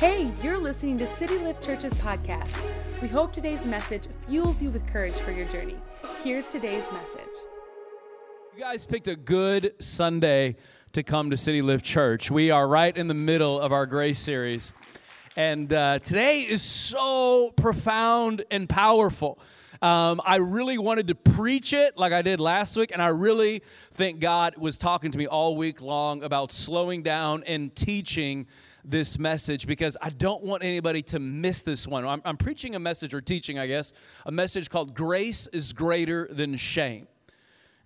Hey, you're listening to City Lift Church's podcast. We hope today's message fuels you with courage for your journey. Here's today's message. You guys picked a good Sunday to come to City Lift Church. We are right in the middle of our grace series. And uh, today is so profound and powerful. Um, I really wanted to preach it like I did last week, and I really think God was talking to me all week long about slowing down and teaching this message because I don't want anybody to miss this one. I'm, I'm preaching a message, or teaching, I guess, a message called Grace is Greater Than Shame.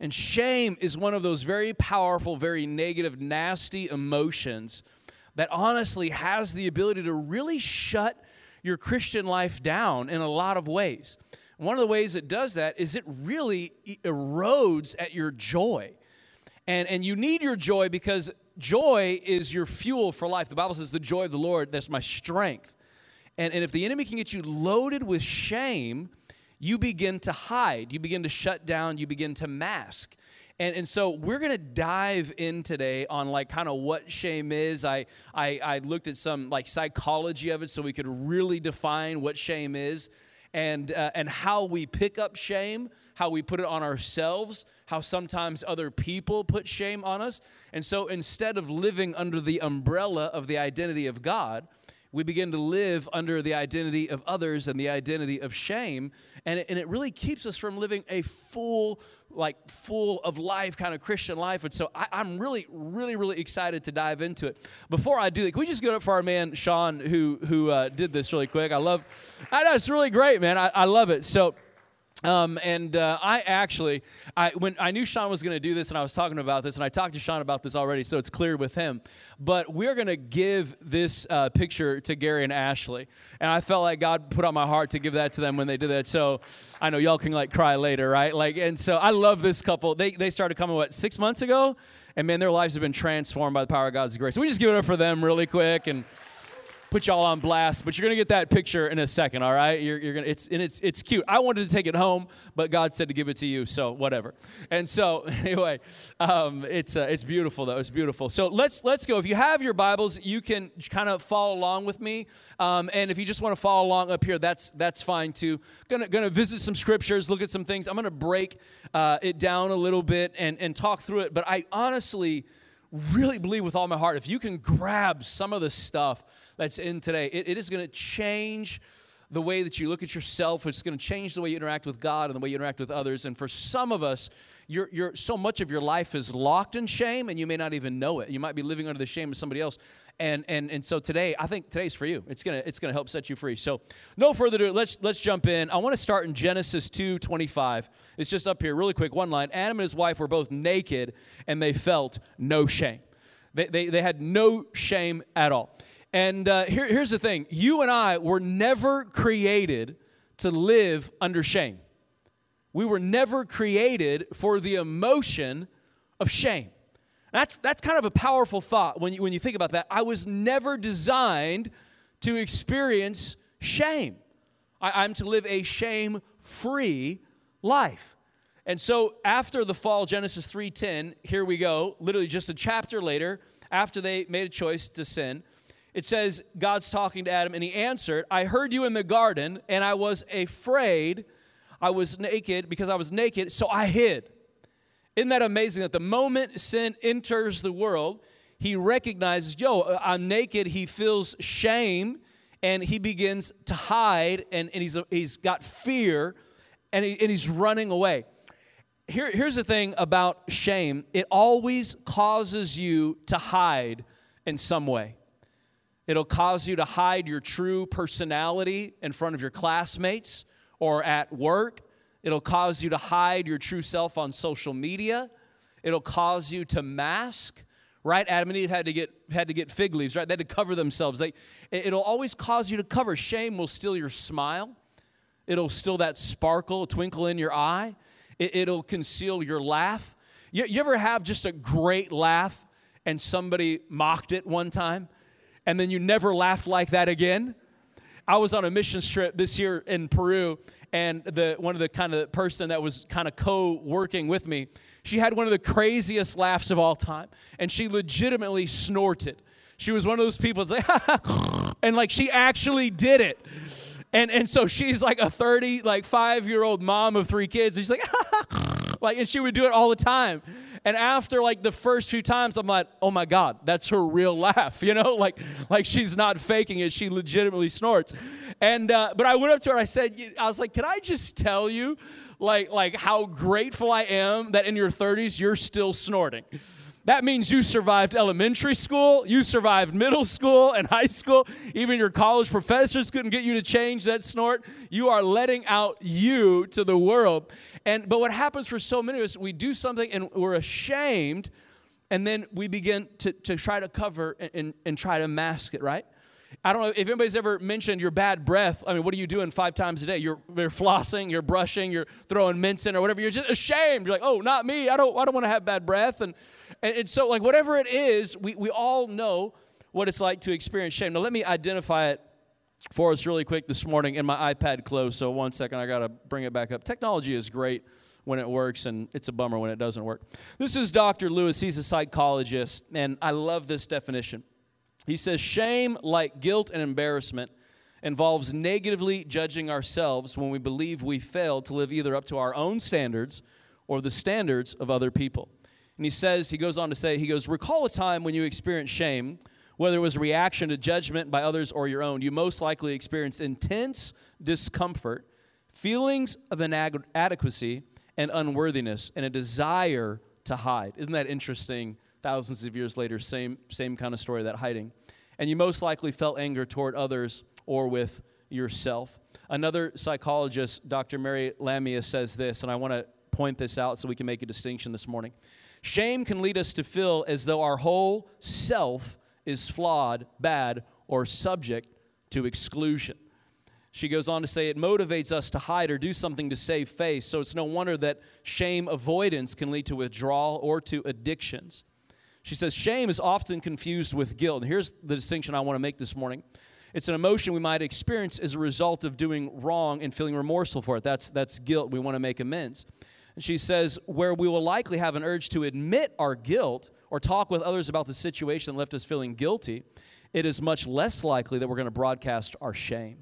And shame is one of those very powerful, very negative, nasty emotions that honestly has the ability to really shut your Christian life down in a lot of ways. One of the ways it does that is it really erodes at your joy. And, and you need your joy because joy is your fuel for life. The Bible says, the joy of the Lord, that's my strength. And, and if the enemy can get you loaded with shame, you begin to hide, you begin to shut down, you begin to mask. And, and so we're going to dive in today on like kind of what shame is. I, I, I looked at some like psychology of it so we could really define what shame is and, uh, and how we pick up shame, how we put it on ourselves, how sometimes other people put shame on us. And so instead of living under the umbrella of the identity of God, we begin to live under the identity of others and the identity of shame. And it, and it really keeps us from living a full, like full of life kind of Christian life. And so I, am really, really, really excited to dive into it. Before I do, that, can we just go up for our man Sean who who uh, did this really quick? I love, I know it's really great, man. I, I love it. So um, and uh, I actually, I when I knew Sean was going to do this, and I was talking about this, and I talked to Sean about this already, so it's clear with him. But we're going to give this uh, picture to Gary and Ashley, and I felt like God put on my heart to give that to them when they did that. So I know y'all can like cry later, right? Like, and so I love this couple. They they started coming what six months ago, and man, their lives have been transformed by the power of God's grace. So we just give it up for them really quick and put y'all on blast, but you're gonna get that picture in a second. All right, you're, you're gonna. It's and it's it's cute. I wanted to take it home, but God said to give it to you, so whatever. And so anyway, um, it's uh, it's beautiful though. It's beautiful. So let's let's go. If you have your Bibles, you can kind of follow along with me. Um, and if you just want to follow along up here, that's that's fine too. Gonna gonna visit some scriptures, look at some things. I'm gonna break uh, it down a little bit and and talk through it. But I honestly really believe with all my heart if you can grab some of the stuff that's in today. it, it is going to change the way that you look at yourself. It's going to change the way you interact with God and the way you interact with others. And for some of us, you're, you're, so much of your life is locked in shame and you may not even know it. You might be living under the shame of somebody else. And, and, and so today, I think today's for you. It's going to it's gonna help set you free. So no further ado, let's, let's jump in. I want to start in Genesis 2 25. It's just up here, really quick, one line. Adam and his wife were both naked and they felt no shame. They, they, they had no shame at all. And uh, here, here's the thing you and I were never created to live under shame. We were never created for the emotion of shame. That's, that's kind of a powerful thought when you, when you think about that. I was never designed to experience shame. I, I'm to live a shame free life. And so after the fall, Genesis 3:10, here we go, literally just a chapter later, after they made a choice to sin, it says God's talking to Adam, and he answered, I heard you in the garden, and I was afraid. I was naked because I was naked, so I hid. Isn't that amazing that the moment sin enters the world, he recognizes, yo, I'm naked. He feels shame and he begins to hide and, and he's, he's got fear and, he, and he's running away. Here, here's the thing about shame it always causes you to hide in some way. It'll cause you to hide your true personality in front of your classmates or at work. It'll cause you to hide your true self on social media. It'll cause you to mask, right? Adam and Eve had to get had to get fig leaves, right? They had to cover themselves. They, it'll always cause you to cover. Shame will steal your smile. It'll steal that sparkle, twinkle in your eye. It, will conceal your laugh. You, you ever have just a great laugh and somebody mocked it one time? And then you never laughed like that again. I was on a mission trip this year in Peru, and the one of the kind of person that was kind of co-working with me, she had one of the craziest laughs of all time, and she legitimately snorted. She was one of those people that's like, And like she actually did it. And, and so she's like a 30, like five year old mom of three kids. And she's like, like, and she would do it all the time. And after like the first few times, I'm like, oh my God, that's her real laugh, you know? Like, like she's not faking it. She legitimately snorts. And, uh, but I went up to her, I said, I was like, can I just tell you, like, like how grateful I am that in your 30s, you're still snorting. That means you survived elementary school, you survived middle school and high school. Even your college professors couldn't get you to change that snort. You are letting out you to the world. And but what happens for so many of us, we do something and we're ashamed, and then we begin to, to try to cover and, and, and try to mask it, right? I don't know if anybody's ever mentioned your bad breath. I mean, what are you doing five times a day? You're, you're flossing, you're brushing, you're throwing mints in or whatever. You're just ashamed. You're like, oh, not me. I don't, I don't want to have bad breath. And, and, and so, like, whatever it is, we, we all know what it's like to experience shame. Now, let me identify it for us really quick this morning. And my iPad closed, so one second, I got to bring it back up. Technology is great when it works, and it's a bummer when it doesn't work. This is Dr. Lewis. He's a psychologist, and I love this definition. He says, Shame, like guilt and embarrassment, involves negatively judging ourselves when we believe we failed to live either up to our own standards or the standards of other people. And he says, he goes on to say, he goes, Recall a time when you experienced shame whether it was a reaction to judgment by others or your own, you most likely experienced intense discomfort, feelings of inadequacy and unworthiness, and a desire to hide. Isn't that interesting? Thousands of years later, same, same kind of story, that hiding. And you most likely felt anger toward others or with yourself. Another psychologist, Dr. Mary Lamia, says this, and I want to point this out so we can make a distinction this morning. Shame can lead us to feel as though our whole self is flawed, bad, or subject to exclusion. She goes on to say it motivates us to hide or do something to save face. So it's no wonder that shame avoidance can lead to withdrawal or to addictions. She says shame is often confused with guilt. And here's the distinction I want to make this morning it's an emotion we might experience as a result of doing wrong and feeling remorseful for it. That's, that's guilt. We want to make amends. And she says, where we will likely have an urge to admit our guilt or talk with others about the situation that left us feeling guilty, it is much less likely that we're going to broadcast our shame.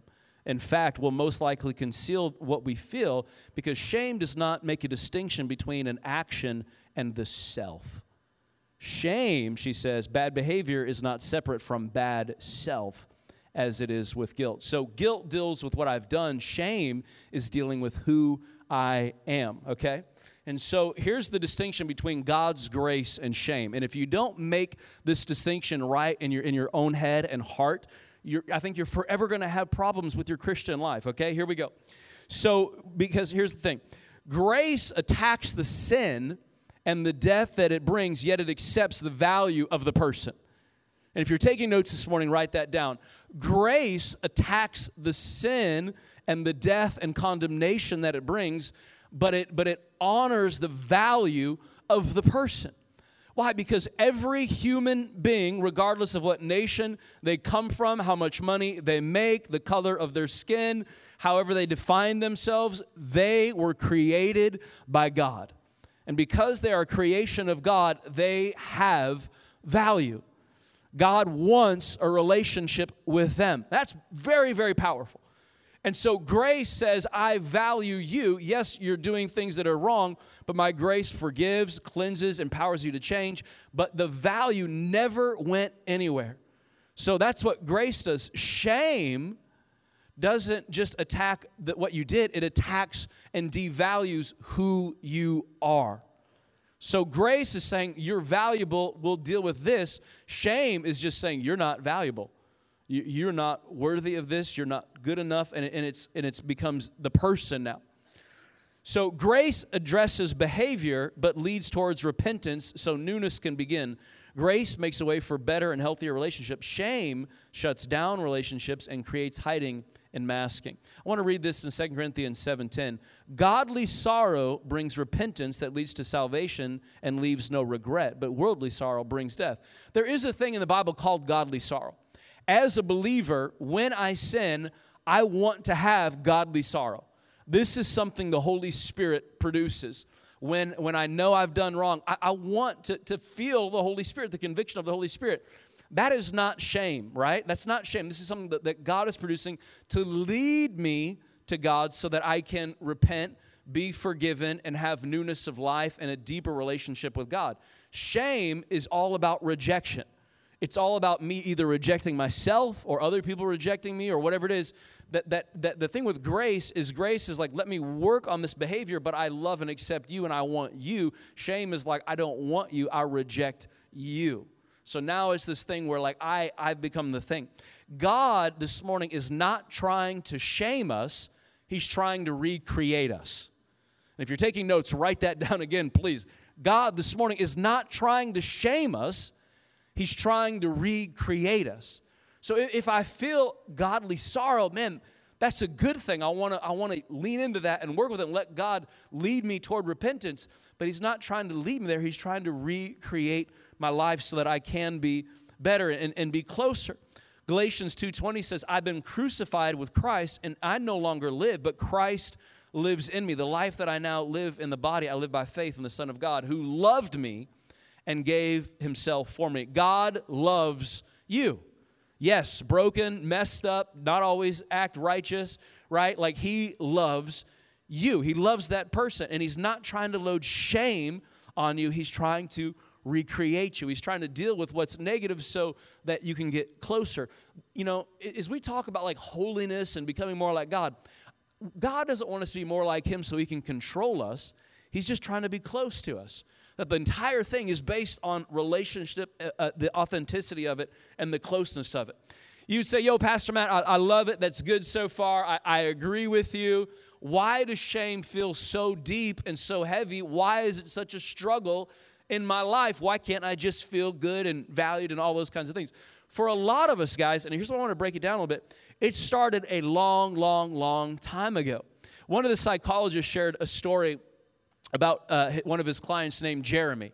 In fact, we'll most likely conceal what we feel because shame does not make a distinction between an action and the self. Shame, she says, bad behavior is not separate from bad self as it is with guilt. So guilt deals with what I've done, shame is dealing with who I am, okay? And so here's the distinction between God's grace and shame. And if you don't make this distinction right in your in your own head and heart, I think you're forever going to have problems with your Christian life, okay? Here we go. So because here's the thing. Grace attacks the sin and the death that it brings, yet it accepts the value of the person. And if you're taking notes this morning, write that down. Grace attacks the sin and the death and condemnation that it brings, but it, but it honors the value of the person. Why? Because every human being, regardless of what nation they come from, how much money they make, the color of their skin, however they define themselves, they were created by God. And because they are a creation of God, they have value. God wants a relationship with them. That's very, very powerful. And so grace says, I value you. Yes, you're doing things that are wrong, but my grace forgives, cleanses, empowers you to change. But the value never went anywhere. So that's what grace does. Shame doesn't just attack the, what you did, it attacks and devalues who you are. So grace is saying you're valuable, we'll deal with this. Shame is just saying you're not valuable you, are not worthy of this, you're not good enough, and, and, it's, and it becomes the person now. So grace addresses behavior but leads towards repentance so newness can begin. Grace makes a way for better and healthier relationships. Shame shuts down relationships and creates hiding and masking. I want to read this in 2 Corinthians 7:10. Godly sorrow brings repentance that leads to salvation and leaves no regret, but worldly sorrow brings death. There is a thing in the Bible called godly sorrow as a believer, when I sin, I want to have godly sorrow. This is something the Holy Spirit produces. When, when I know I've done wrong, I, I want to, to feel the Holy Spirit, the conviction of the Holy Spirit. That is not shame, right? That's not shame. This is something that, that God is producing to lead me to God so that I can repent, be forgiven, and have newness of life and a deeper relationship with God. Shame is all about rejection. It's all about me either rejecting myself or other people rejecting me or whatever it is. That, that, that the thing with grace is grace is like, let me work on this behavior, but I love and accept you and I want you. Shame is like, I don't want you, I reject you. So now it's this thing where like I I've become the thing. God this morning is not trying to shame us, he's trying to recreate us. And if you're taking notes, write that down again, please. God this morning is not trying to shame us, he's trying to recreate us. So if I feel godly sorrow, man, that's a good thing. I want to I want to lean into that and work with it and let God lead me toward repentance. But He's not trying to lead me there. He's trying to recreate my life so that I can be better and, and be closer. Galatians 2:20 says, I've been crucified with Christ, and I no longer live, but Christ lives in me. The life that I now live in the body, I live by faith in the Son of God, who loved me and gave himself for me. God loves you. Yes, broken, messed up, not always act righteous, right? Like he loves you. He loves that person, and he's not trying to load shame on you, he's trying to recreate you. He's trying to deal with what's negative so that you can get closer. You know, as we talk about like holiness and becoming more like God, God doesn't want us to be more like Him so He can control us. He's just trying to be close to us. That the entire thing is based on relationship, uh, uh, the authenticity of it, and the closeness of it. You'd say, Yo, Pastor Matt, I, I love it. That's good so far. I, I agree with you. Why does shame feel so deep and so heavy? Why is it such a struggle in my life, why can't I just feel good and valued and all those kinds of things? For a lot of us, guys, and here's what I want to break it down a little bit it started a long, long, long time ago. One of the psychologists shared a story about uh, one of his clients named Jeremy.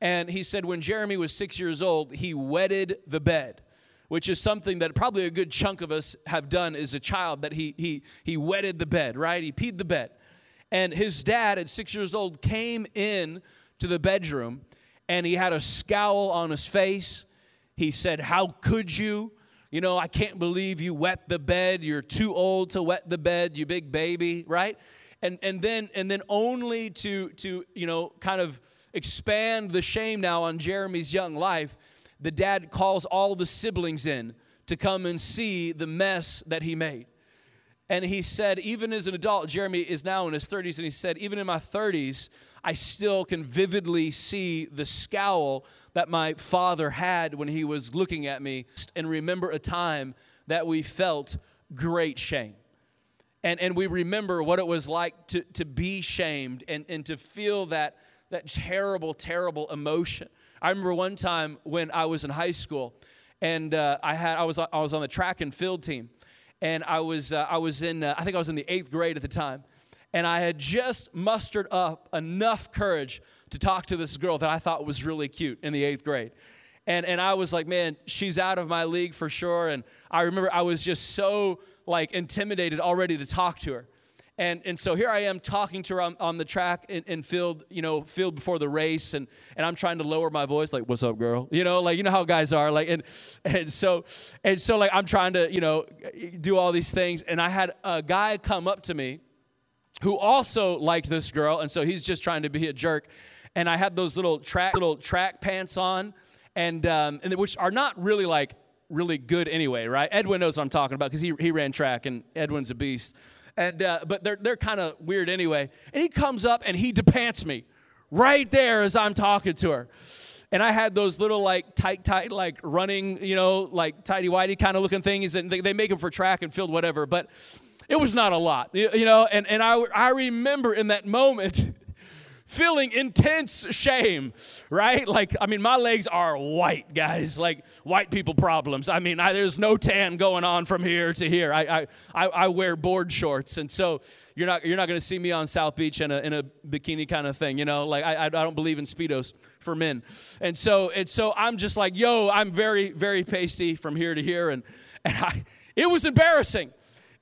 And he said when Jeremy was six years old, he wetted the bed, which is something that probably a good chunk of us have done as a child, that he, he, he wetted the bed, right? He peed the bed. And his dad at six years old came in to the bedroom and he had a scowl on his face. He said, How could you? You know, I can't believe you wet the bed. You're too old to wet the bed, you big baby, right? And and then and then only to to, you know, kind of expand the shame now on Jeremy's young life, the dad calls all the siblings in to come and see the mess that he made. And he said, even as an adult, Jeremy is now in his 30s, and he said, even in my 30s, I still can vividly see the scowl that my father had when he was looking at me and remember a time that we felt great shame. And, and we remember what it was like to, to be shamed and, and to feel that, that terrible, terrible emotion. I remember one time when I was in high school and uh, I, had, I, was, I was on the track and field team. And I was, uh, I was in, uh, I think I was in the eighth grade at the time and I had just mustered up enough courage to talk to this girl that I thought was really cute in the eighth grade. And, and I was like, man, she's out of my league for sure. And I remember I was just so like intimidated already to talk to her. And, and so here I am talking to her on, on the track in, field, you know, field before the race, and, and I'm trying to lower my voice, like, what's up, girl? You know, like, you know how guys are, like, and, and so, and so, like, I'm trying to, you know, do all these things, and I had a guy come up to me, who also liked this girl, and so he's just trying to be a jerk. And I had those little track little track pants on, and um, and which are not really like really good anyway, right? Edwin knows what I'm talking about because he he ran track, and Edwin's a beast. And uh, but they're they're kind of weird anyway. And he comes up and he depants me right there as I'm talking to her. And I had those little like tight, tight, like running, you know, like tidy whitey kind of looking things, and they, they make them for track and field, whatever. But it was not a lot, you know, and, and I, I remember in that moment feeling intense shame, right? Like, I mean, my legs are white, guys, like white people problems. I mean, I, there's no tan going on from here to here. I, I, I wear board shorts, and so you're not, you're not going to see me on South Beach in a, in a bikini kind of thing, you know? Like, I, I don't believe in Speedos for men. And so, and so I'm just like, yo, I'm very, very pasty from here to here, and, and I, it was embarrassing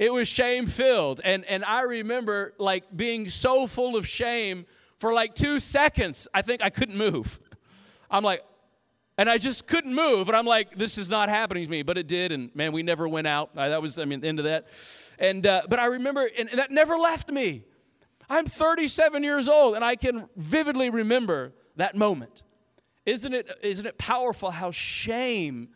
it was shame filled. And, and I remember like being so full of shame for like two seconds, I think I couldn't move. I'm like, And I just couldn't move. And I'm like, this is not happening to me. But it did. And man, we never went out. I, that was, I mean, the end of that. And, uh, but I remember, and, and that never left me. I'm 37 years old, and I can vividly remember that moment. Isn't it, isn't it powerful how shame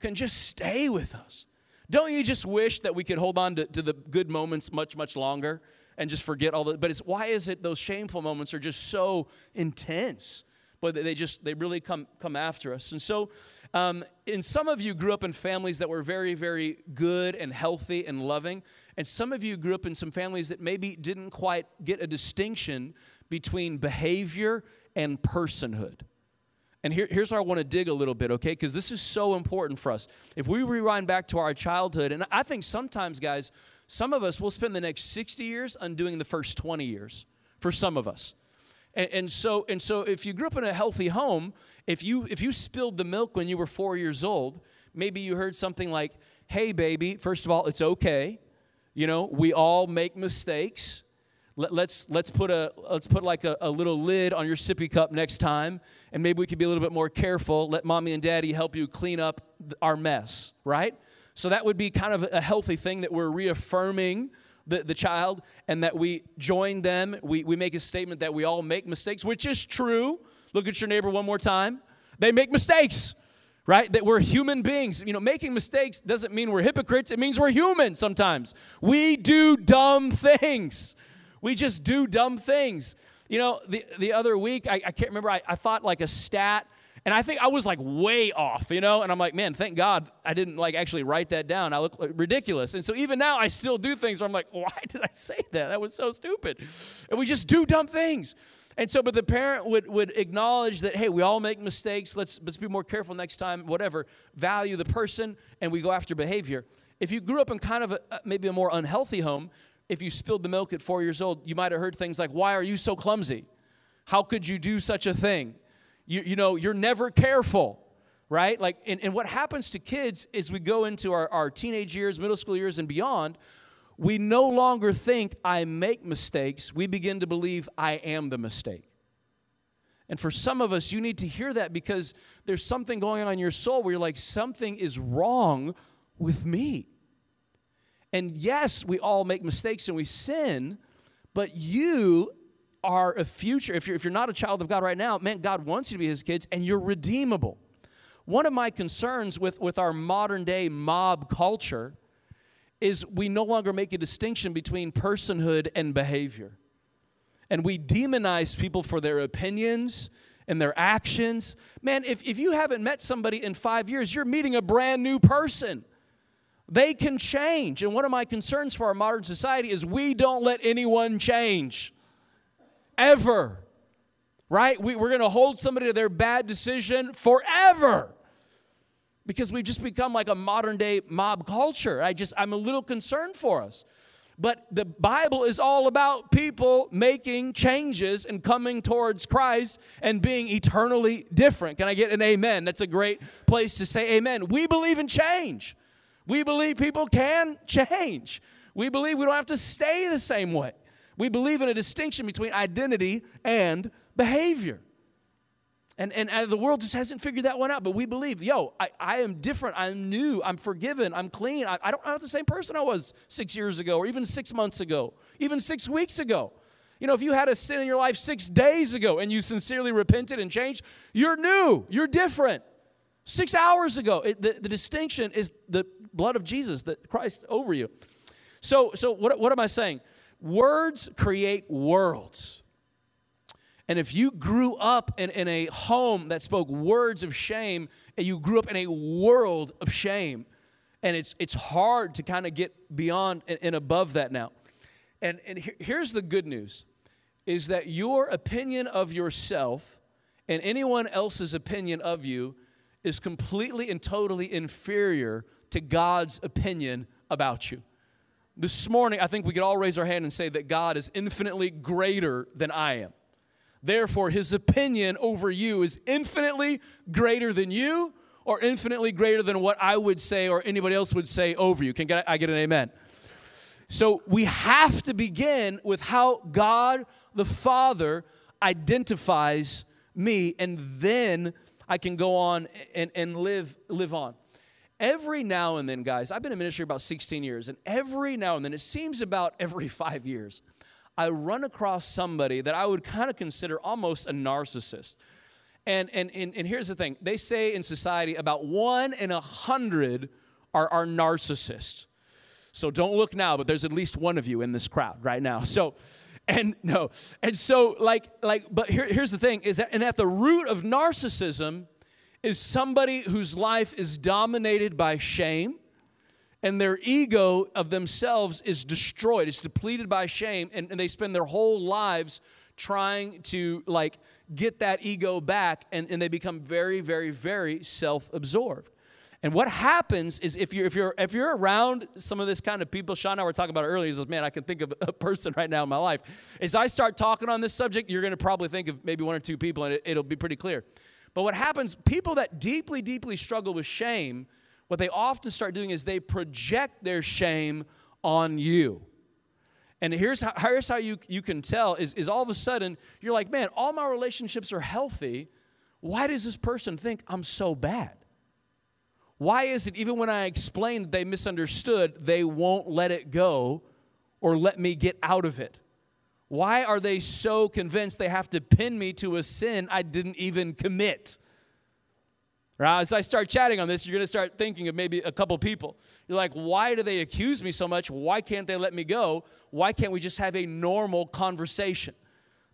can just stay with us? Don't you just wish that we could hold on to, to the good moments much, much longer and just forget all the, but it's, why is it those shameful moments are just so intense? But they just, they really come, come after us. And so, um, and some of you grew up in families that were very, very good and healthy and loving. And some of you grew up in some families that maybe didn't quite get a distinction between behavior and personhood. And here, here's where I want to dig a little bit, okay? Because this is so important for us. If we rewind back to our childhood, and I think sometimes, guys, some of us will spend the next 60 years undoing the first 20 years for some of us. And, and, so, and so if you grew up in a healthy home, if you, if you spilled the milk when you were four years old, maybe you heard something like, hey, baby, first of all, it's okay. You know, we all make mistakes. Let, us let's, let's put a let's put like a, a, little lid on your sippy cup next time, and maybe we could be a little bit more careful. Let mommy and daddy help you clean up our mess, right? So that would be kind of a healthy thing that we're reaffirming the, the child and that we join them. We, we make a statement that we all make mistakes, which is true. Look at your neighbor one more time. They make mistakes, right? That we're human beings. You know, making mistakes doesn't mean we're hypocrites, it means we're human sometimes. We do dumb things. We just do dumb things. You know, the, the other week, I, I can't remember, I, I thought like a stat, and I think I was like way off, you know? And I'm like, man, thank God I didn't like actually write that down. I look like ridiculous. And so even now, I still do things where I'm like, why did I say that? That was so stupid. And we just do dumb things. And so, but the parent would, would acknowledge that, hey, we all make mistakes. Let's, let's be more careful next time, whatever. Value the person, and we go after behavior. If you grew up in kind of a, uh, maybe a more unhealthy home, if you spilled the milk at four years old, you might have heard things like, Why are you so clumsy? How could you do such a thing? You, you know, you're never careful, right? Like, and, and what happens to kids is we go into our, our teenage years, middle school years, and beyond, we no longer think I make mistakes. We begin to believe I am the mistake. And for some of us, you need to hear that because there's something going on in your soul where you're like, something is wrong with me. And yes, we all make mistakes and we sin, but you are a future. If you're, if you're not a child of God right now, man, God wants you to be his kids and you're redeemable. One of my concerns with, with our modern day mob culture is we no longer make a distinction between personhood and behavior. And we demonize people for their opinions and their actions. Man, if, if you haven't met somebody in five years, you're meeting a brand new person. They can change. And one of my concerns for our modern society is we don't let anyone change. Ever. Right? We, we're going to hold somebody to their bad decision forever because we've just become like a modern day mob culture. I just, I'm a little concerned for us. But the Bible is all about people making changes and coming towards Christ and being eternally different. Can I get an amen? That's a great place to say amen. We believe in change. We believe people can change. We believe we don't have to stay the same way. We believe in a distinction between identity and behavior. And, and, and, the world just hasn't figured that one out. But we believe, yo, I, I am different. I'm new. I'm forgiven. I'm clean. I, I don't, I'm not the same person I was six years ago or even six months ago, even six weeks ago. You know, if you had a sin in your life six days ago and you sincerely repented and changed, you're new. You're different. Six hours ago. It, the, the distinction is the blood of Jesus, that Christ over you. So, so what, what am I saying? Words create worlds. And if you grew up in, in a home that spoke words of shame, and you grew up in a world of shame, and it's, it's hard to kind of get beyond and, and, above that now. And, and here's the good news is that your opinion of yourself and anyone else's opinion of you is completely and totally inferior to God's opinion about you. This morning, I think we could all raise our hand and say that God is infinitely greater than I am. Therefore, his opinion over you is infinitely greater than you or infinitely greater than what I would say or anybody else would say over you. Can I get an amen? So we have to begin with how God the Father identifies me, and then I can go on and, and live, live on. Every now and then, guys, I've been in ministry about 16 years, and every now and then, it seems about every five years, I run across somebody that I would kind of consider almost a narcissist. And, and, and, and here's the thing they say in society about one in a hundred are, are narcissists. So don't look now, but there's at least one of you in this crowd right now. So, and no, and so like, like, but here, here's the thing is that, and at the root of narcissism is somebody whose life is dominated by shame and their ego of themselves is destroyed it's depleted by shame and, and, they spend their whole lives trying to like get that ego back and, and they become very very very self-absorbed and what happens is if you're if you're if you're around some of this kind of people, Sean and I were talking about earlier. Says, "Man, I can think of a person right now in my life." As I start talking on this subject, you're going to probably think of maybe one or two people, and it, it'll be pretty clear. But what happens? People that deeply, deeply struggle with shame, what they often start doing is they project their shame on you. And here's how, here's how you, you can tell is, is all of a sudden you're like, man, all my relationships are healthy. Why does this person think I'm so bad? Why is it even when I explain that they misunderstood, they won't let it go or let me get out of it? Why are they so convinced they have to pin me to a sin I didn't even commit? Right? As I start chatting on this, you're going to start thinking of maybe a couple people. You're like, why do they accuse me so much? Why can't they let me go? Why can't we just have a normal conversation?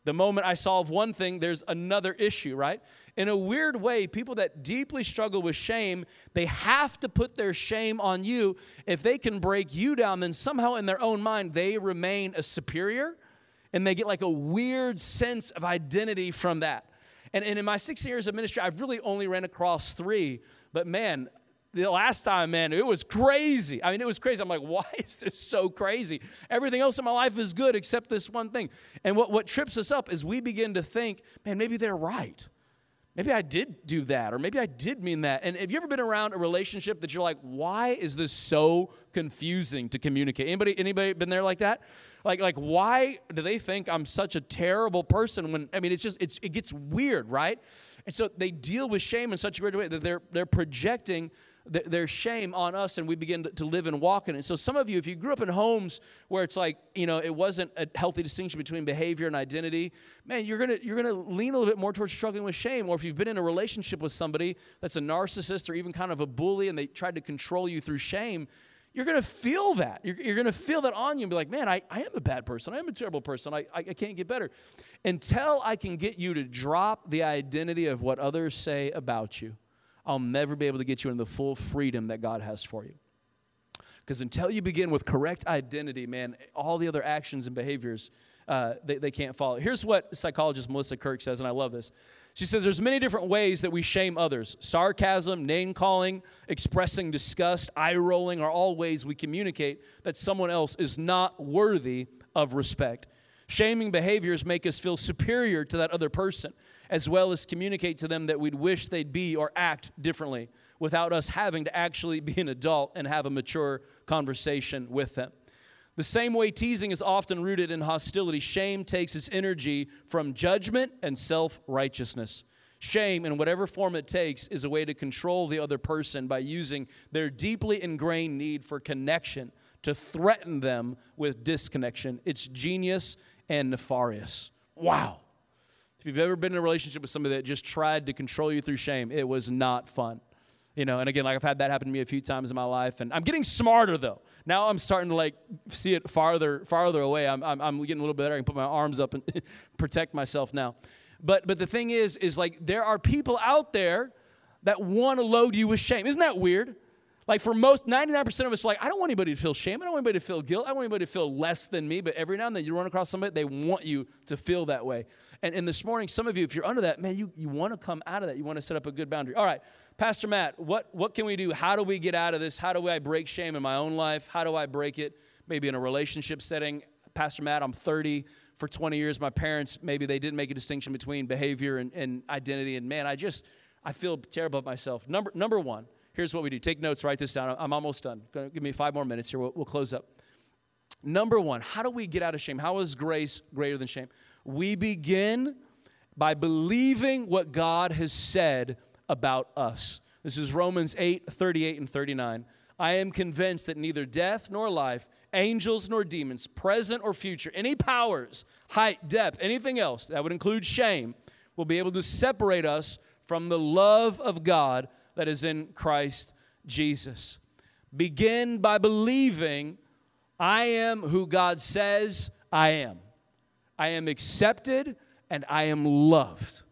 The moment I solve one thing, there's another issue, right? In a weird way, people that deeply struggle with shame, they have to put their shame on you. If they can break you down, then somehow in their own mind, they remain a superior and they get like a weird sense of identity from that. And, and in my 16 years of ministry, I've really only ran across three, but man, the last time, man, it was crazy. I mean, it was crazy. I'm like, why is this so crazy? Everything else in my life is good except this one thing. And what, what trips us up is we begin to think, man, maybe they're right. Maybe I did do that, or maybe I did mean that. And have you ever been around a relationship that you're like, why is this so confusing to communicate? Anybody, anybody been there like that? Like, like, why do they think I'm such a terrible person when I mean it's just it's it gets weird, right? And so they deal with shame in such a great way that they're they're projecting their shame on us and we begin to live and walk in it. So some of you, if you grew up in homes where it's like, you know, it wasn't a healthy distinction between behavior and identity, man, you're gonna you're gonna lean a little bit more towards struggling with shame. Or if you've been in a relationship with somebody that's a narcissist or even kind of a bully and they tried to control you through shame, you're going to feel that. You're, you're going to feel that on you and be like, man, I, I am a bad person. I am a terrible person. I, I, I can't get better. Until I can get you to drop the identity of what others say about you, I'll never be able to get you into the full freedom that God has for you. Because until you begin with correct identity, man, all the other actions and behaviors, uh, they, they can't follow. Here's what psychologist Melissa Kirk says, and I love this. She says there's many different ways that we shame others. Sarcasm, name calling, expressing disgust, eye rolling are all ways we communicate that someone else is not worthy of respect. Shaming behaviors make us feel superior to that other person, as well as communicate to them that we'd wish they'd be or act differently without us having to actually be an adult and have a mature conversation with them. The same way teasing is often rooted in hostility, shame takes its energy from judgment and self righteousness. Shame, in whatever form it takes, is a way to control the other person by using their deeply ingrained need for connection to threaten them with disconnection. It's genius and nefarious. Wow. If you've ever been in a relationship with somebody that just tried to control you through shame, it was not fun. You know, and again, like I've had that happen to me a few times in my life, and I'm getting smarter though. Now I'm starting to like see it farther, farther away. I'm, I'm, I'm getting a little better. I can put my arms up and protect myself now. But, but the thing is, is like there are people out there that want to load you with shame. Isn't that weird? Like for most, 99% of us like, I don't want anybody to feel shame. I don't want anybody to feel guilt. I don't want anybody to feel less than me. But every now and then you run across somebody, they want you to feel that way. And, and this morning, some of you, if you're under that, man, you, you want to come out of that. You want to set up a good boundary. All right, Pastor Matt, what, what can we do? How do we get out of this? How do I break shame in my own life? How do I break it maybe in a relationship setting? Pastor Matt, I'm 30 for 20 years. My parents, maybe they didn't make a distinction between behavior and, and identity. And man, I just, I feel terrible about myself. Number, number one, Here's what we do. Take notes, write this down. I'm almost done. Give me five more minutes here. We'll, we'll close up. Number one, how do we get out of shame? How is grace greater than shame? We begin by believing what God has said about us. This is Romans 8 38 and 39. I am convinced that neither death nor life, angels nor demons, present or future, any powers, height, depth, anything else that would include shame, will be able to separate us from the love of God that is in Christ Jesus. Begin by believing I am who God says I am. I am accepted and I am loved.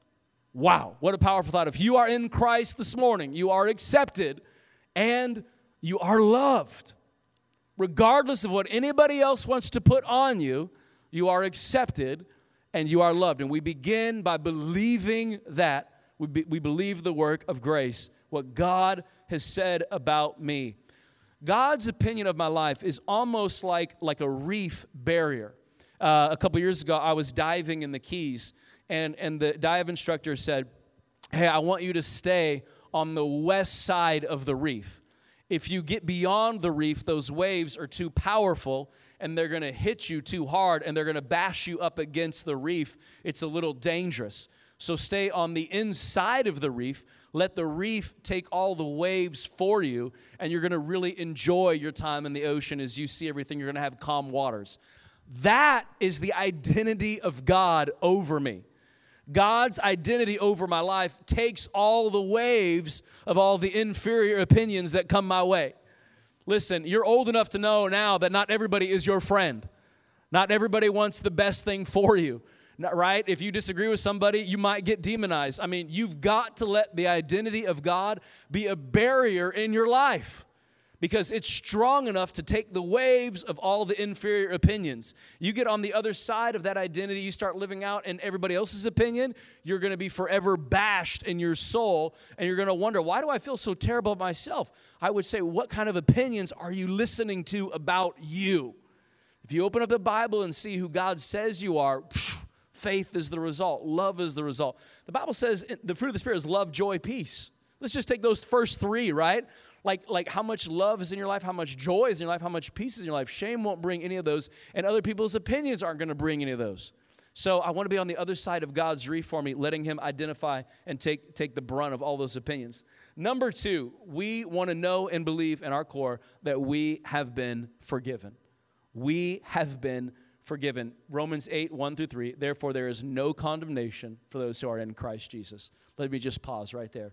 Wow, what a powerful thought. If you are in Christ this morning, you are accepted and you are loved. Regardless of what anybody else wants to put on you, you are accepted and you are loved. And we begin by believing that. We, be, we believe the work of grace, what God has said about me. God's opinion of my life is almost like, like a reef barrier. Uh, a couple years ago, I was diving in the Keys, and, and the dive instructor said, Hey, I want you to stay on the west side of the reef. If you get beyond the reef, those waves are too powerful and they're gonna hit you too hard and they're gonna bash you up against the reef. It's a little dangerous. So stay on the inside of the reef. Let the reef take all the waves for you, and you're gonna really enjoy your time in the ocean as you see everything. You're gonna have calm waters. That is the identity of God over me. God's identity over my life takes all the waves of all the inferior opinions that come my way. Listen, you're old enough to know now that not everybody is your friend. Not everybody wants the best thing for you, right? If you disagree with somebody, you might get demonized. I mean, you've got to let the identity of God be a barrier in your life because it's strong enough to take the waves of all the inferior opinions. You get on the other side of that identity, you start living out in everybody else's opinion, you're going to be forever bashed in your soul, and you're going to wonder, why do I feel so terrible about myself? I would say, what kind of opinions are you listening to about you? If you open up the Bible and see who God says you are, faith is the result, love is the result. The Bible says the fruit of the Spirit is love, joy, peace. Let's just take those first three, right? Like, like how much love is in your life, how much joy is in your life, how much peace is in your life. Shame won't bring any of those, and other people's opinions aren't going to bring any of those. So I want to be on the other side of God's me, letting Him identify and take, take the brunt of all those opinions. Number two, we want to know and believe in our core that we have been forgiven. We have been forgiven. Romans 8, 1 through 3. Therefore, there is no condemnation for those who are in Christ Jesus. Let me just pause right there.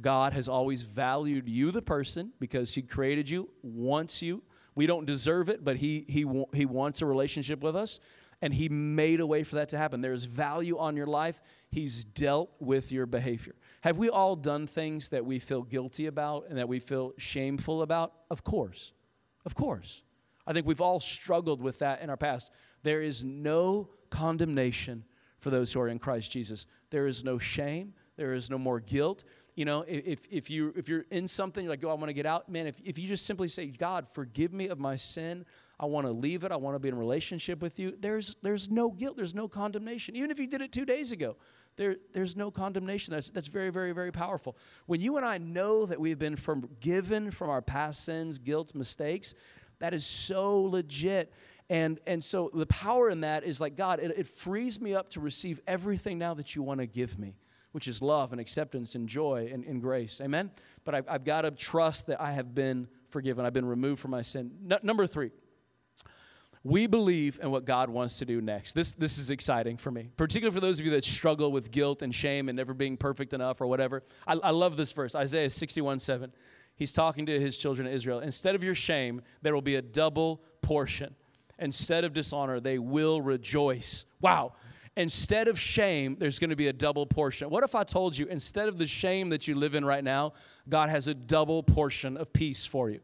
God has always valued you, the person, because He created you, wants you. We don't deserve it, but He, he, he wants a relationship with us, and He made a way for that to happen. There's value on your life. He's dealt with your behavior. Have we all done things that we feel guilty about and that we feel shameful about? Of course. Of course. I think we've all struggled with that in our past. There is no condemnation for those who are in Christ Jesus. There is no shame. There is no more guilt you know if, if you if you're in something you're like oh i want to get out man if, if you just simply say god forgive me of my sin. I want to leave it. I want to be in a relationship with you there's there's no guilt there's no condemnation. Even if you did it two days ago there, there's no condemnation. That's, that's very very very powerful. When you and i know that we've been forgiven from our past sins guilt mistakes that is so legit. And and so the power in that is like god it, it frees me up to receive everything now that you want to give me which is love and acceptance and joy and, and grace. Amen? But I've, I've, got to trust that I have been forgiven. I've been removed from my sin. Number three, we believe in what God wants to do next. This, this is exciting for me, particularly for those of you that struggle with guilt and shame and never being perfect enough or whatever. I, I love this verse, Isaiah 61 7. He's talking to his children of Israel. Instead of your shame, there will be a double portion. Instead of dishonor, they will rejoice. Wow instead of shame, there's going to be a double portion. What if I told you instead of the shame that you live in right now, God has a double portion of peace for you?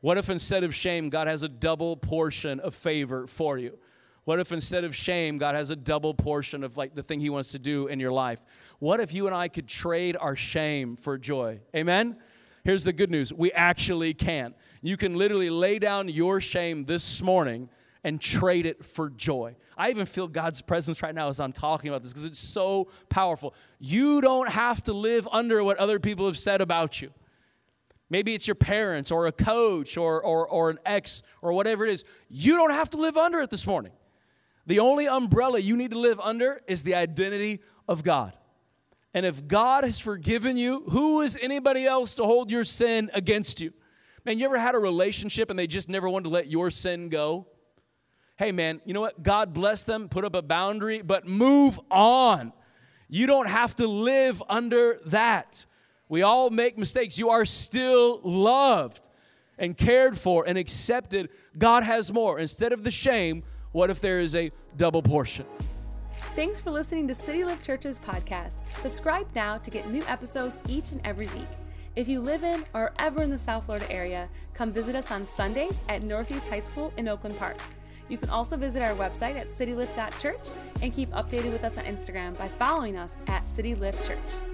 What if instead of shame, God has a double portion of favor for you? What if instead of shame, God has a double portion of like the thing He wants to do in your life? What if you and I could trade our shame for joy? Amen? Here's the good news we actually can. You can literally lay down your shame this morning and trade it for joy. I even feel God's presence right now as I'm talking about this because it's so powerful. You don't have to live under what other people have said about you. Maybe it's your parents or a coach or, or, or an ex or whatever it is. You don't have to live under it this morning. The only umbrella you need to live under is the identity of God. And if God has forgiven you, who is anybody else to hold your sin against you? Man, you ever had a relationship and they just never wanted to let your sin go? Hey, man, you know what? God bless them, put up a boundary, but move on. You don't have to live under that. We all make mistakes. You are still loved and cared for and accepted. God has more. Instead of the shame, what if there is a double portion? Thanks for listening to City Lift Church's podcast. Subscribe now to get new episodes each and every week. If you live in or ever in the South Florida area, come visit us on Sundays at Northeast High School in Oakland Park. You can also visit our website at citylift.church and keep updated with us on Instagram by following us at City Lift Church.